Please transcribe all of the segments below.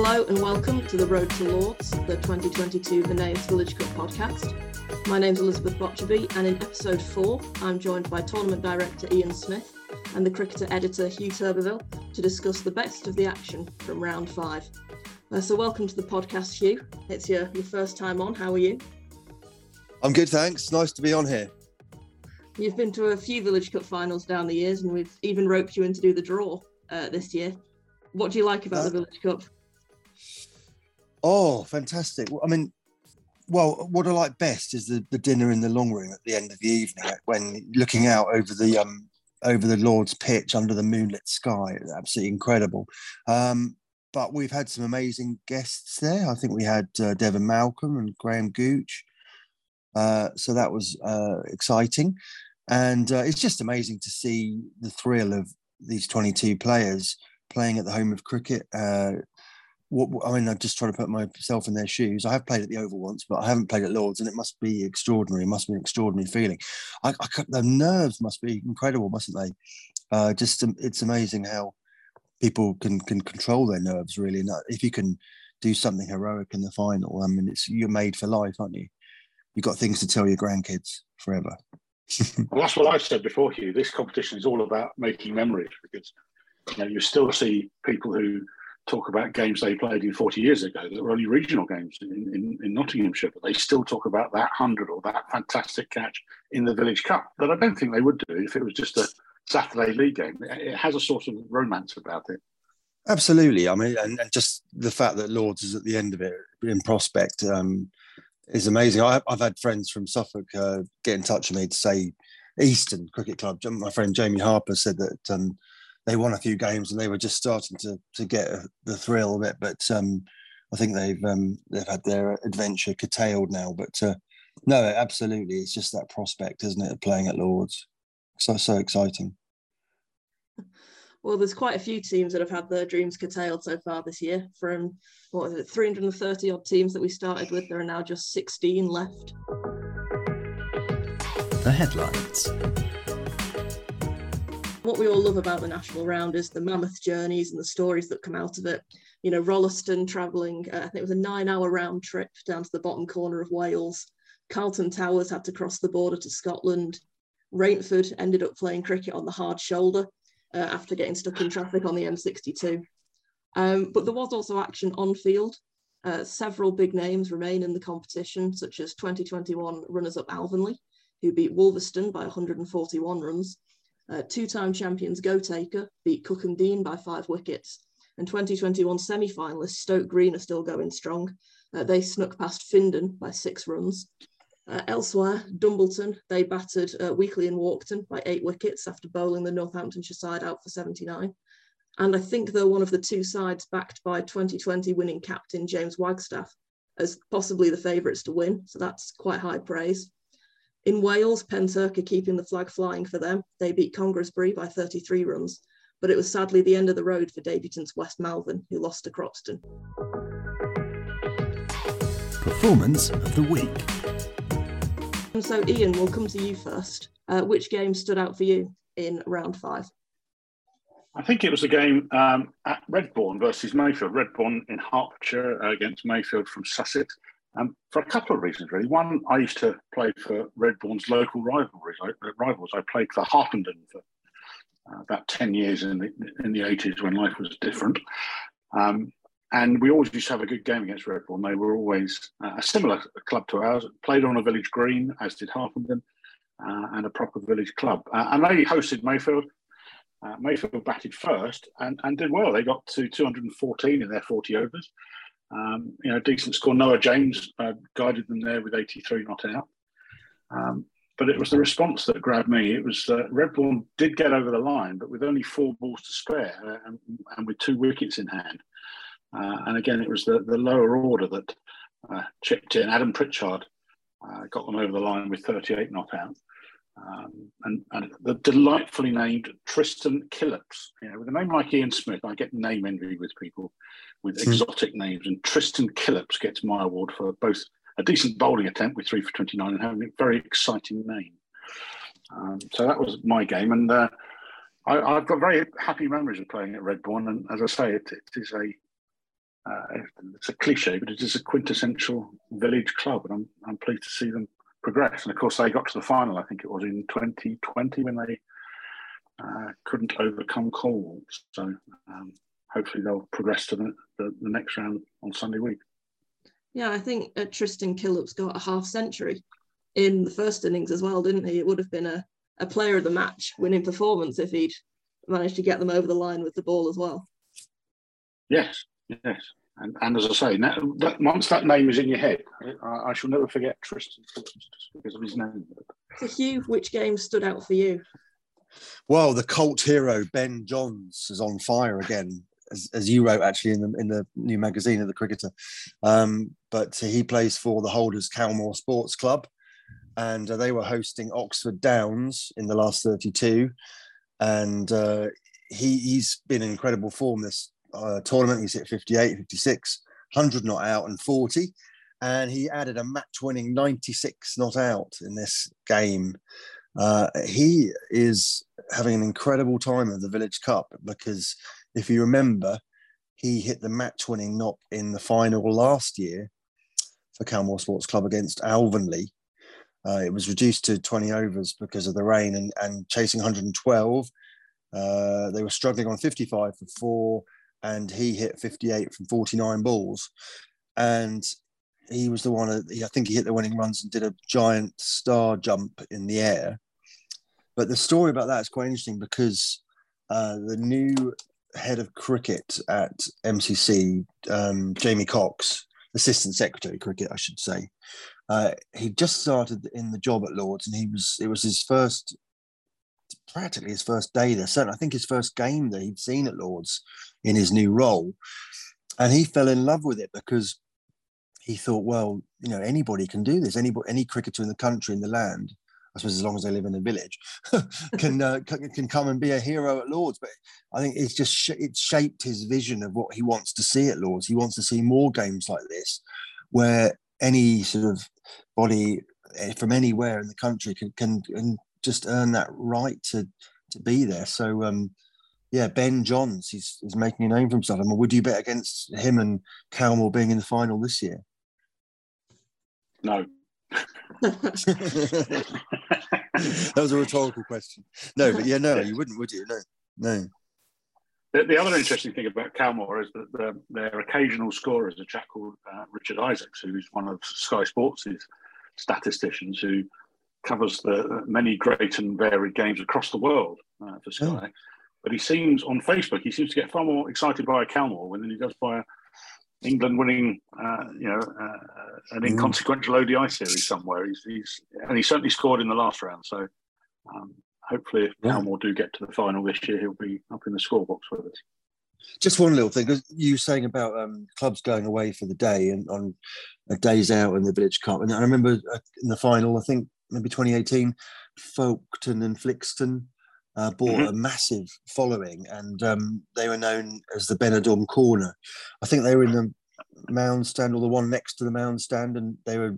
Hello and welcome to the Road to Lords, the 2022 Voneus Village Cup podcast. My name's Elizabeth Botcherby, and in episode four, I'm joined by tournament director Ian Smith and the cricketer editor Huw Turbervill to discuss the best of the action from round five. Uh, so, welcome to the podcast, Hugh. It's your, your first time on. How are you? I'm good, thanks. Nice to be on here. You've been to a few Village Cup finals down the years, and we've even roped you in to do the draw uh, this year. What do you like about uh, the Village Cup? Oh, fantastic! I mean, well, what I like best is the, the dinner in the long room at the end of the evening, when looking out over the um, over the Lord's pitch under the moonlit sky. Absolutely incredible. Um, but we've had some amazing guests there. I think we had uh, Devon Malcolm and Graham Gooch. Uh, so that was uh, exciting. And uh, it's just amazing to see the thrill of these 22 players playing at the home of cricket. Uh, what, I mean, I'm just trying to put myself in their shoes. I have played at the Oval once, but I haven't played at Lords, and it must be extraordinary. It must be an extraordinary feeling. I, I the nerves must be incredible, mustn't they? Uh, just um, it's amazing how people can can control their nerves. Really, and if you can do something heroic in the final, I mean, it's you're made for life, aren't you? You've got things to tell your grandkids forever. well, that's what I've said before, Huw. This competition is all about making memories because you know you still see people who talk about games they played in 40 years ago that were only regional games in, in, in, Nottinghamshire, but they still talk about that 100 or that fantastic catch in the Village Cup that I don't think they would do if it was just a Saturday league game. It has a sort of romance about it. Absolutely. I mean, and, and just the fact that Lords is at the end of it in prospect um, is amazing. I, have had friends from Suffolk uh, get in touch with me to say Easton Cricket Club. My friend Jamie Harper said that um, they won a few games and they were just starting to to get the thrill of it. But um, I think they've um, they've had their adventure curtailed now. But uh, no, absolutely, it's just that prospect, isn't it, of playing at Lords? So so exciting. Well, there's quite a few teams that have had their dreams curtailed so far this year. From what is it, 330 odd teams that we started with, there are now just 16 left. The headlines what we all love about the national round is the mammoth journeys and the stories that come out of it. You know, Rolleston travelling, uh, I think it was a nine hour round trip down to the bottom corner of Wales. Carlton Towers had to cross the border to Scotland. Rainford ended up playing cricket on the hard shoulder uh, after getting stuck in traffic on the M62. Um, but there was also action on field. Uh, several big names remain in the competition, such as 2021 runners up Alvanley, who beat Wolverston by 141 runs, uh, two-time champions Goatacre beat Cookham Dean by five wickets. And 2021 semi-finalists Stoke Green are still going strong. Uh, they snuck past Findon by six runs. Uh, elsewhere, Dumbleton, they battered uh, Weekley and Warkton by eight wickets after bowling the Northamptonshire side out for 79. And I think they're one of the two sides backed by 2020 winning captain James Wagstaff as possibly the favourites to win. So that's quite high praise. In Wales, Pentyrch are keeping the flag flying for them. They beat Congresbury by 33 runs, but it was sadly the end of the road for debutants West Malvern, who lost to Croxton. Performance of the week. And so, Ian, we'll come to you first. Uh, which game stood out for you in round five? I think it was a game um, at Redbourn versus Mayfield. Redbourn in Hertfordshire uh, against Mayfield from Sussex um, for a couple of reasons, really. One, I used to play for Redbourn's local rivalries. I, uh, rivals. I played for Harpenden for uh, about 10 years in the, in the 80s when life was different. Um, and we always used to have a good game against Redbourn. They were always uh, a similar club to ours, played on a village green, as did Harpenden, uh, and a proper village club. Uh, and they hosted Mayfield. Uh, Mayfield batted first and, and did well. They got to 214 in their 40 overs. Um, you know, decent score. Noah James uh, guided them there with 83 not out. Um, but it was the response that grabbed me. It was uh, Redbourn did get over the line, but with only four balls to spare uh, and, and, with two wickets in hand. Uh, and again, it was the, the lower order that uh, chipped in. Adam Pritchard uh, got them over the line with 38 not out. Um, and, and, the delightfully named Tristan Killips. You know, with a name like Ian Smith, I get name envy with people with mm. exotic names. And Tristan Killips gets my award for both a decent bowling attempt with three for 29 and having a very exciting name. Um, so that was my game. And uh, I, have got very happy memories of playing at Redbourn. And as I say, it, it is a uh, it's a cliche, but it is a quintessential village club, and I'm I'm pleased to see them progress. And of course, they got to the final. I think it was in 2020 when they uh, couldn't overcome Cornwall. So um, hopefully they'll progress to the, the, the, next round on Sunday week. Yeah, I think uh, Tristan Killup's got a half century in the first innings as well, didn't he? It would have been a, a player of the match winning performance if he'd managed to get them over the line with the ball as well. Yes, yes. And, and as I say, now, that, once that name is in your head, I, I shall never forget Tristan because of his name. So, Huw, which game stood out for you? Well, the cult hero Ben Johns is on fire again, as, as you wrote actually in the in the new magazine of the Cricketer. Um, but he plays for the Holders Calmore Sports Club, and uh, they were hosting Oxford Downs in the last 32, and uh, he he's been in incredible form this uh, tournament. He's hit 58, 56, 100 not out, and 40. And he added a match winning 96 not out in this game. Uh, he is having an incredible time of the Village Cup because if you remember, he hit the match winning knock in the final last year for Calmore Sports Club against Alvanley. Uh, it was reduced to 20 overs because of the rain and, and chasing 112. Uh, they were struggling on 55 for four and he hit 58 from 49 balls. And he was the one, I think he hit the winning runs and did a giant star jump in the air. But the story about that is quite interesting because uh, the new head of cricket at MCC, um, Jamie Cox, Assistant Secretary Cricket, I should say, uh, he just started in the job at Lords, and he was it was his first, practically his first day there. Certainly, I think his first game that he'd seen at Lords, in his new role. And he fell in love with it because he thought, well, you know, anybody can do this. Any any cricketer in the country, in the land, I suppose, as long as they live in a village, can, uh, can, can come and be a hero at Lords. But I think it's just sh- it shaped his vision of what he wants to see at Lords. He wants to see more games like this, where any sort of body eh, from anywhere in the country can can, can just earn that right to to be there. So um, yeah, Ben Johns, he's, he's making a name for himself. I mean, would you bet against him and Calmore being in the final this year? No. that was a rhetorical question. No, but yeah, no, you wouldn't, would you? No, no. The, the other interesting thing about Calmore is that the, their occasional scorer is a chap called uh, Richard Isaacs, who's one of Sky Sports' statisticians who covers the many great and varied games across the world uh, for Sky. Oh. But he seems on Facebook, he seems to get far more excited by a Calmore than he does by a England winning, uh, you know, uh, an mm. inconsequential ODI series somewhere. He's, he's, and he certainly scored in the last round. So um, hopefully, if yeah. Calmore do get to the final this year, he'll be up in the scorebox with us. Just one little thing, because you were saying about um, clubs going away for the day and on a days out in the Village Cup, and I remember uh, in the final, I think maybe 2018, Folkton and Flixton uh, bought mm-hmm. a massive following, and um, they were known as the Benidorm Corner. I think they were in the mound stand or the one next to the mound stand, and they were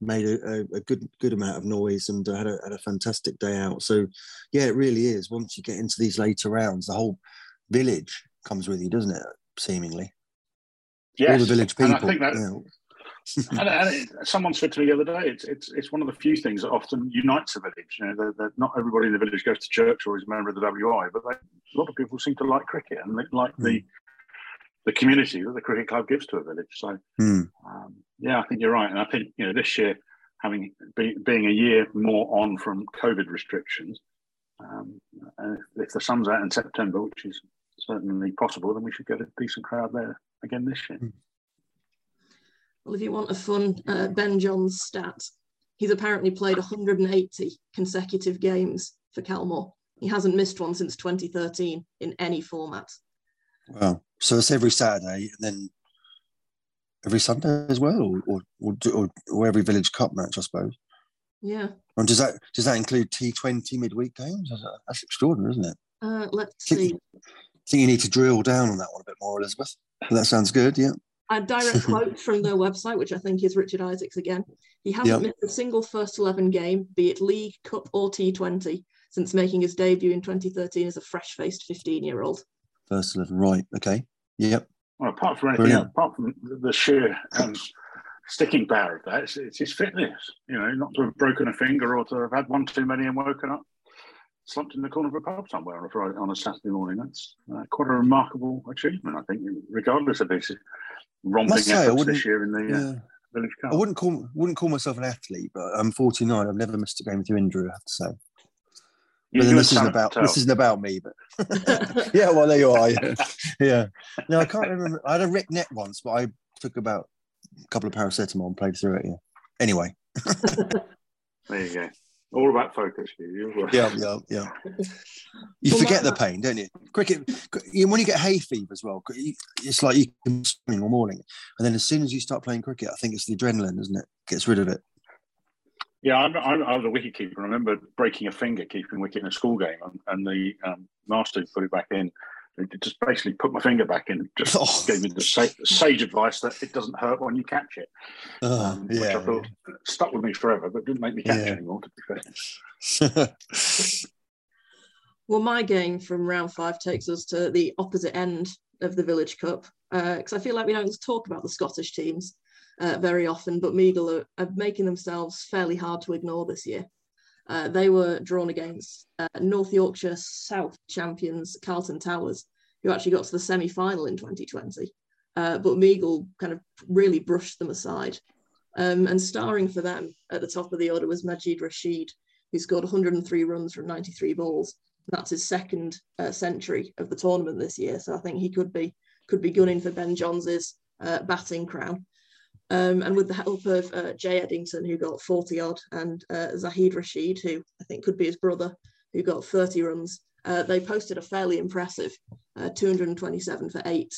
made a, a good good amount of noise and uh, had, a, had a fantastic day out. So, yeah, it really is. Once you get into these later rounds, the whole village comes with you, doesn't it? Seemingly, yes. all the village people. And I think that, you know, and, and it, someone said to me the other day, it's, it's it's one of the few things that often unites a village. You know, they're, they're, not everybody in the village goes to church or is a member of the WI, but they, a lot of people seem to like cricket and like mm. the hmm. the community that the cricket club gives to a village. So, mm. um, yeah, I think you're right, and I think you know this year having be, being a year more on from COVID restrictions, um, and if the sun's out in September, which is certainly possible, then we should get a decent crowd there again this year. Mm. Well, if you want a fun uh, Ben Johns stat, he's apparently played 180 consecutive games for Calmore. He hasn't missed one since 2013 in any format. Wow. So it's every Saturday and then every Sunday as well, or, or, or, or, every Village Cup match, I suppose. Yeah. And does that does that include T20 midweek games? That's extraordinary, isn't it? Uh, let's see. I think you need to drill down on that one a bit more, Elizabeth. That sounds good, yeah a direct quote from their website, which I think is Richard Isaacs again. He hasn't yep. missed a single first 11 game, be it League, Cup, or T20, since making his debut in 2013 as a fresh faced 15 year old. First 11, right. Okay. Yep. Well, apart from anything else, apart from the sheer um, sticking power of that, it's, it's, his fitness. You know, not to have broken a finger or to have had one too many and woken up slumped in the corner of a pub somewhere on a, Friday, on a Saturday morning. That's uh, quite a remarkable achievement, I think, regardless of his romping efforts this year in the uh. Village Cup. I wouldn't call wouldn't call myself an athlete, but I'm 49. I've never missed a game through injury. I have to say. But then this isn't about this isn't about me, but yeah, well there you are. Yeah. yeah. No, I can't remember. I had a Rick neck once, but I took about a couple of paracetamol and played through it. Yeah. Anyway. there you go. All about focus. You. Yeah, yeah, yeah. You forget the pain, don't you? Cricket. When you get hay fever as well, it's like you can swimming all morning, and then as soon as you start playing cricket, I think it's the adrenaline, isn't it? Gets rid of it. Yeah, I'm, I'm, i was a wicket keeper. I remember breaking a finger keeping wicket in a school game, and, and the um, master put it back in. Just basically put my finger back in. Just oh. gave me the sage, sage, advice that it doesn't hurt when you catch it, um, yeah, which I thought yeah. stuck with me forever, but didn't make me catch yeah. anymore. To be fair. well, my game from round five takes us to the opposite end of the Village Cup because uh, I feel like we don't talk about the Scottish teams uh, very often, but Meigle are, are, making themselves fairly hard to ignore this year. Uh, they were drawn against uh, North Yorkshire South champions Carlton Towers, who actually got to the semi final in 2020. Uh, but Meigle kind of really brushed them aside. Um, and starring for them at the top of the order was Majid Rashid, who scored 103 runs from 93 balls. That's his second uh, century of the tournament this year. So I think he could be could be gunning for Ben Johns' uh, batting crown. Um, and with the help of uh, Jay Eddington, who got 40 odd, and uh, Zahid Rashid, who I think could be his brother, who got 30 runs, uh, they posted a fairly impressive uh, 227 for eight.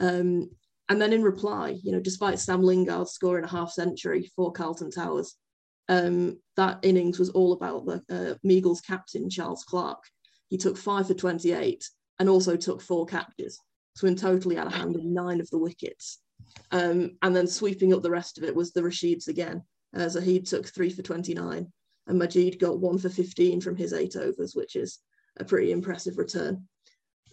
Um, and then in reply, you know, despite Sam Lingard scoring a half century for Carlton Towers, um, that innings was all about the uh, Meigle's captain, Charles Clark. He took five for 28 and also took four catches. So in total, he had a hand in nine of the wickets. Um, and then sweeping up the rest of it was the Rashids again. Uh, Zahid took three for 29, and Majid got one for 15 from his eight overs, which is a pretty impressive return.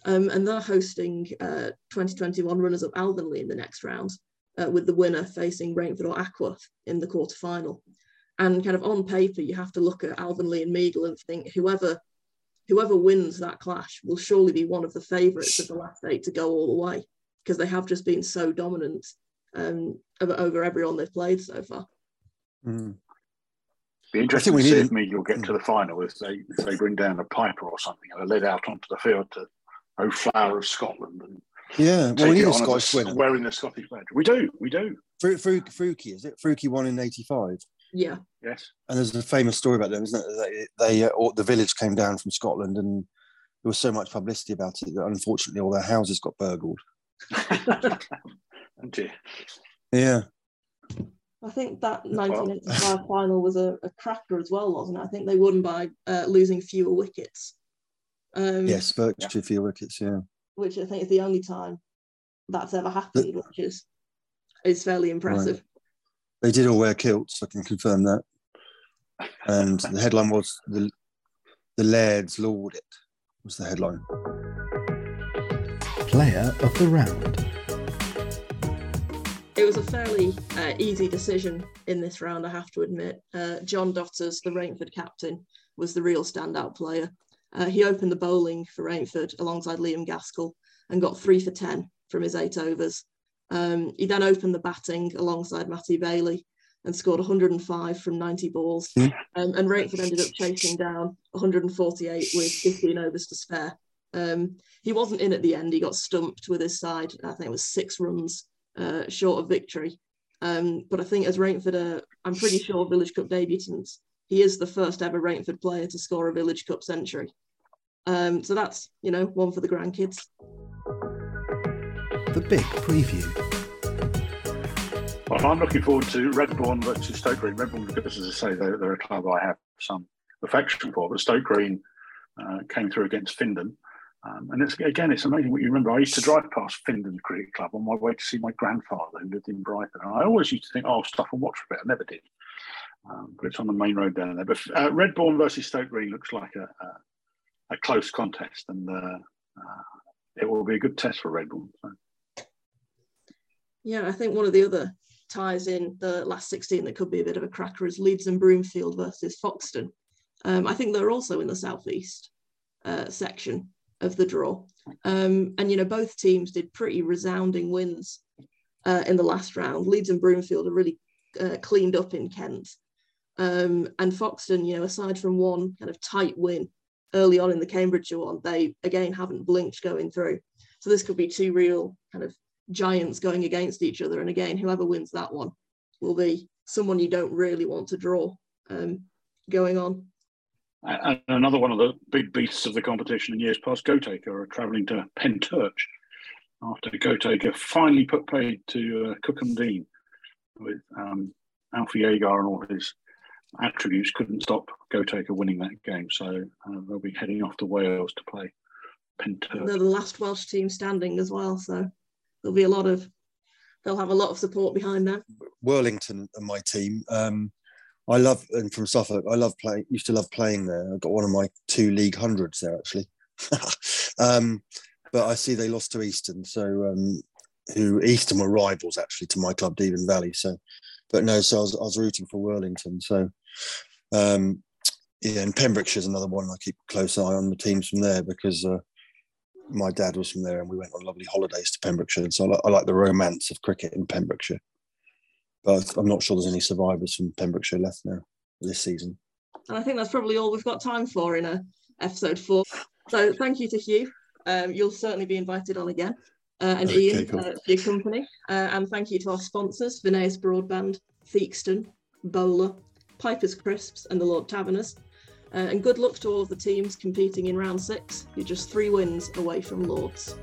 Um, and they're hosting uh, 2021 runners up Alvanley in the next round, uh, with the winner facing Rainford or Ackworth in the quarter final. And kind of on paper, you have to look at Alvanley and Meigle and think whoever whoever wins that clash will surely be one of the favourites of the last eight to go all the way because they have just been so dominant um, over, over everyone they've played so far. Mm. Be interesting to see if Meigle get to the final if they if they bring down a piper or something and they led out onto the field to Oh Flower of Scotland and yeah, well, we need a Scottish winner wearing the Scottish badge. We do, we do. Fru- Fru- Freuchie, is it? Freuchie won in '85. Yeah. Yes. And there's a famous story about them, isn't it? They, they uh, the village came down from Scotland, and there was so much publicity about it that unfortunately all their houses got burgled. Yeah. I think that 1985 final was a, a, cracker as well, wasn't it? I think they won by uh, losing fewer wickets. Um, yes, virtually yeah. fewer wickets, yeah. Which I think is the only time that's ever happened, the, which is is fairly impressive. Right. They did all wear kilts, I can confirm that. And the headline was the the Laird's Lord it was the headline. Player of the round. It was a fairly uh, easy decision in this round, I have to admit. Uh, John Dotters, the Rainford captain, was the real standout player. Uh, he opened the bowling for Rainford alongside Liam Gaskell and got three for 10 from his eight overs. Um, he then opened the batting alongside Matty Bailey and scored 105 from 90 balls. Mm. Um, and Rainford ended up chasing down 148 with 15 overs to spare. Um, he wasn't in at the end. He got stumped with his side. I think it was six runs uh, short of victory. Um, but I think as Rainford, uh, I'm pretty sure Village Cup debutants, he is the first ever Rainford player to score a Village Cup century. Um, so that's, you know, one for the grandkids. The big preview. Well, I'm looking forward to Redbourn versus Stoke Green. Redbourn, because as I say, they're, they're a club I have some affection for, but Stoke Green uh, came through against Findon um, and it's, again, it's amazing what you remember. I used to drive past Findon Cricket Club on my way to see my grandfather who lived in Brighton. And I always used to think, oh, I'll stop and watch for a bit. I never did. Um, but it's on the main road down there. But uh, Redbourn versus Stoke Green looks like a, a, a close contest, and uh, uh, it will be a good test for Redbourn. So. Yeah, I think one of the other ties in the last 16 that could be a bit of a cracker is Leeds and Broomfield versus Foxton. Um, I think they're also in the southeast uh, section of the draw. Um, and, you know, both teams did pretty resounding wins uh, in the last round. Leeds and Broomfield are really uh, cleaned up in Kent. Um, and Foxton, you know, aside from one kind of tight win early on in the Cambridgeshire one, they again haven't blinked going through. So this could be two real kind of giants going against each other. And again, whoever wins that one will be someone you don't really want to draw um, going on. And another one of the big beasts of the competition in years past, Goatacre, are travelling to Pentyrch after Goatacre finally put paid to uh, and Dean with um, Alfie Agar and all his attributes couldn't stop Goatacre winning that game. So uh, they'll be heading off to Wales to play Pentyrch. They're the last Welsh team standing as well. So there'll be a lot of, they'll have a lot of support behind them. Worlington and my team. Um, I love, and from Suffolk, I love playing, used to love playing there. I got one of my two league hundreds there actually. um, but I see they lost to Easton. So, um, who Easton were rivals actually to my club, Deben Valley. So, but no, so I was, I was rooting for Worlington. So, um, yeah, and Pembrokeshire's another one I keep a close eye on the teams from there because uh, my dad was from there and we went on lovely holidays to Pembrokeshire. So I, like, I like the romance of cricket in Pembrokeshire. But I'm not sure there's any survivors from Pembrokeshire left now this season. And I think that's probably all we've got time for in a episode four. So thank you to Huw. Um, you'll certainly be invited on again. Uh, and okay, Ian cool. uh, for your company. Uh, and thank you to our sponsors, Voneus Broadband, Theakston, Bowler, Piper's Crisps, and the Lord Taverners. Uh, and good luck to all of the teams competing in round six. You're just three wins away from Lords.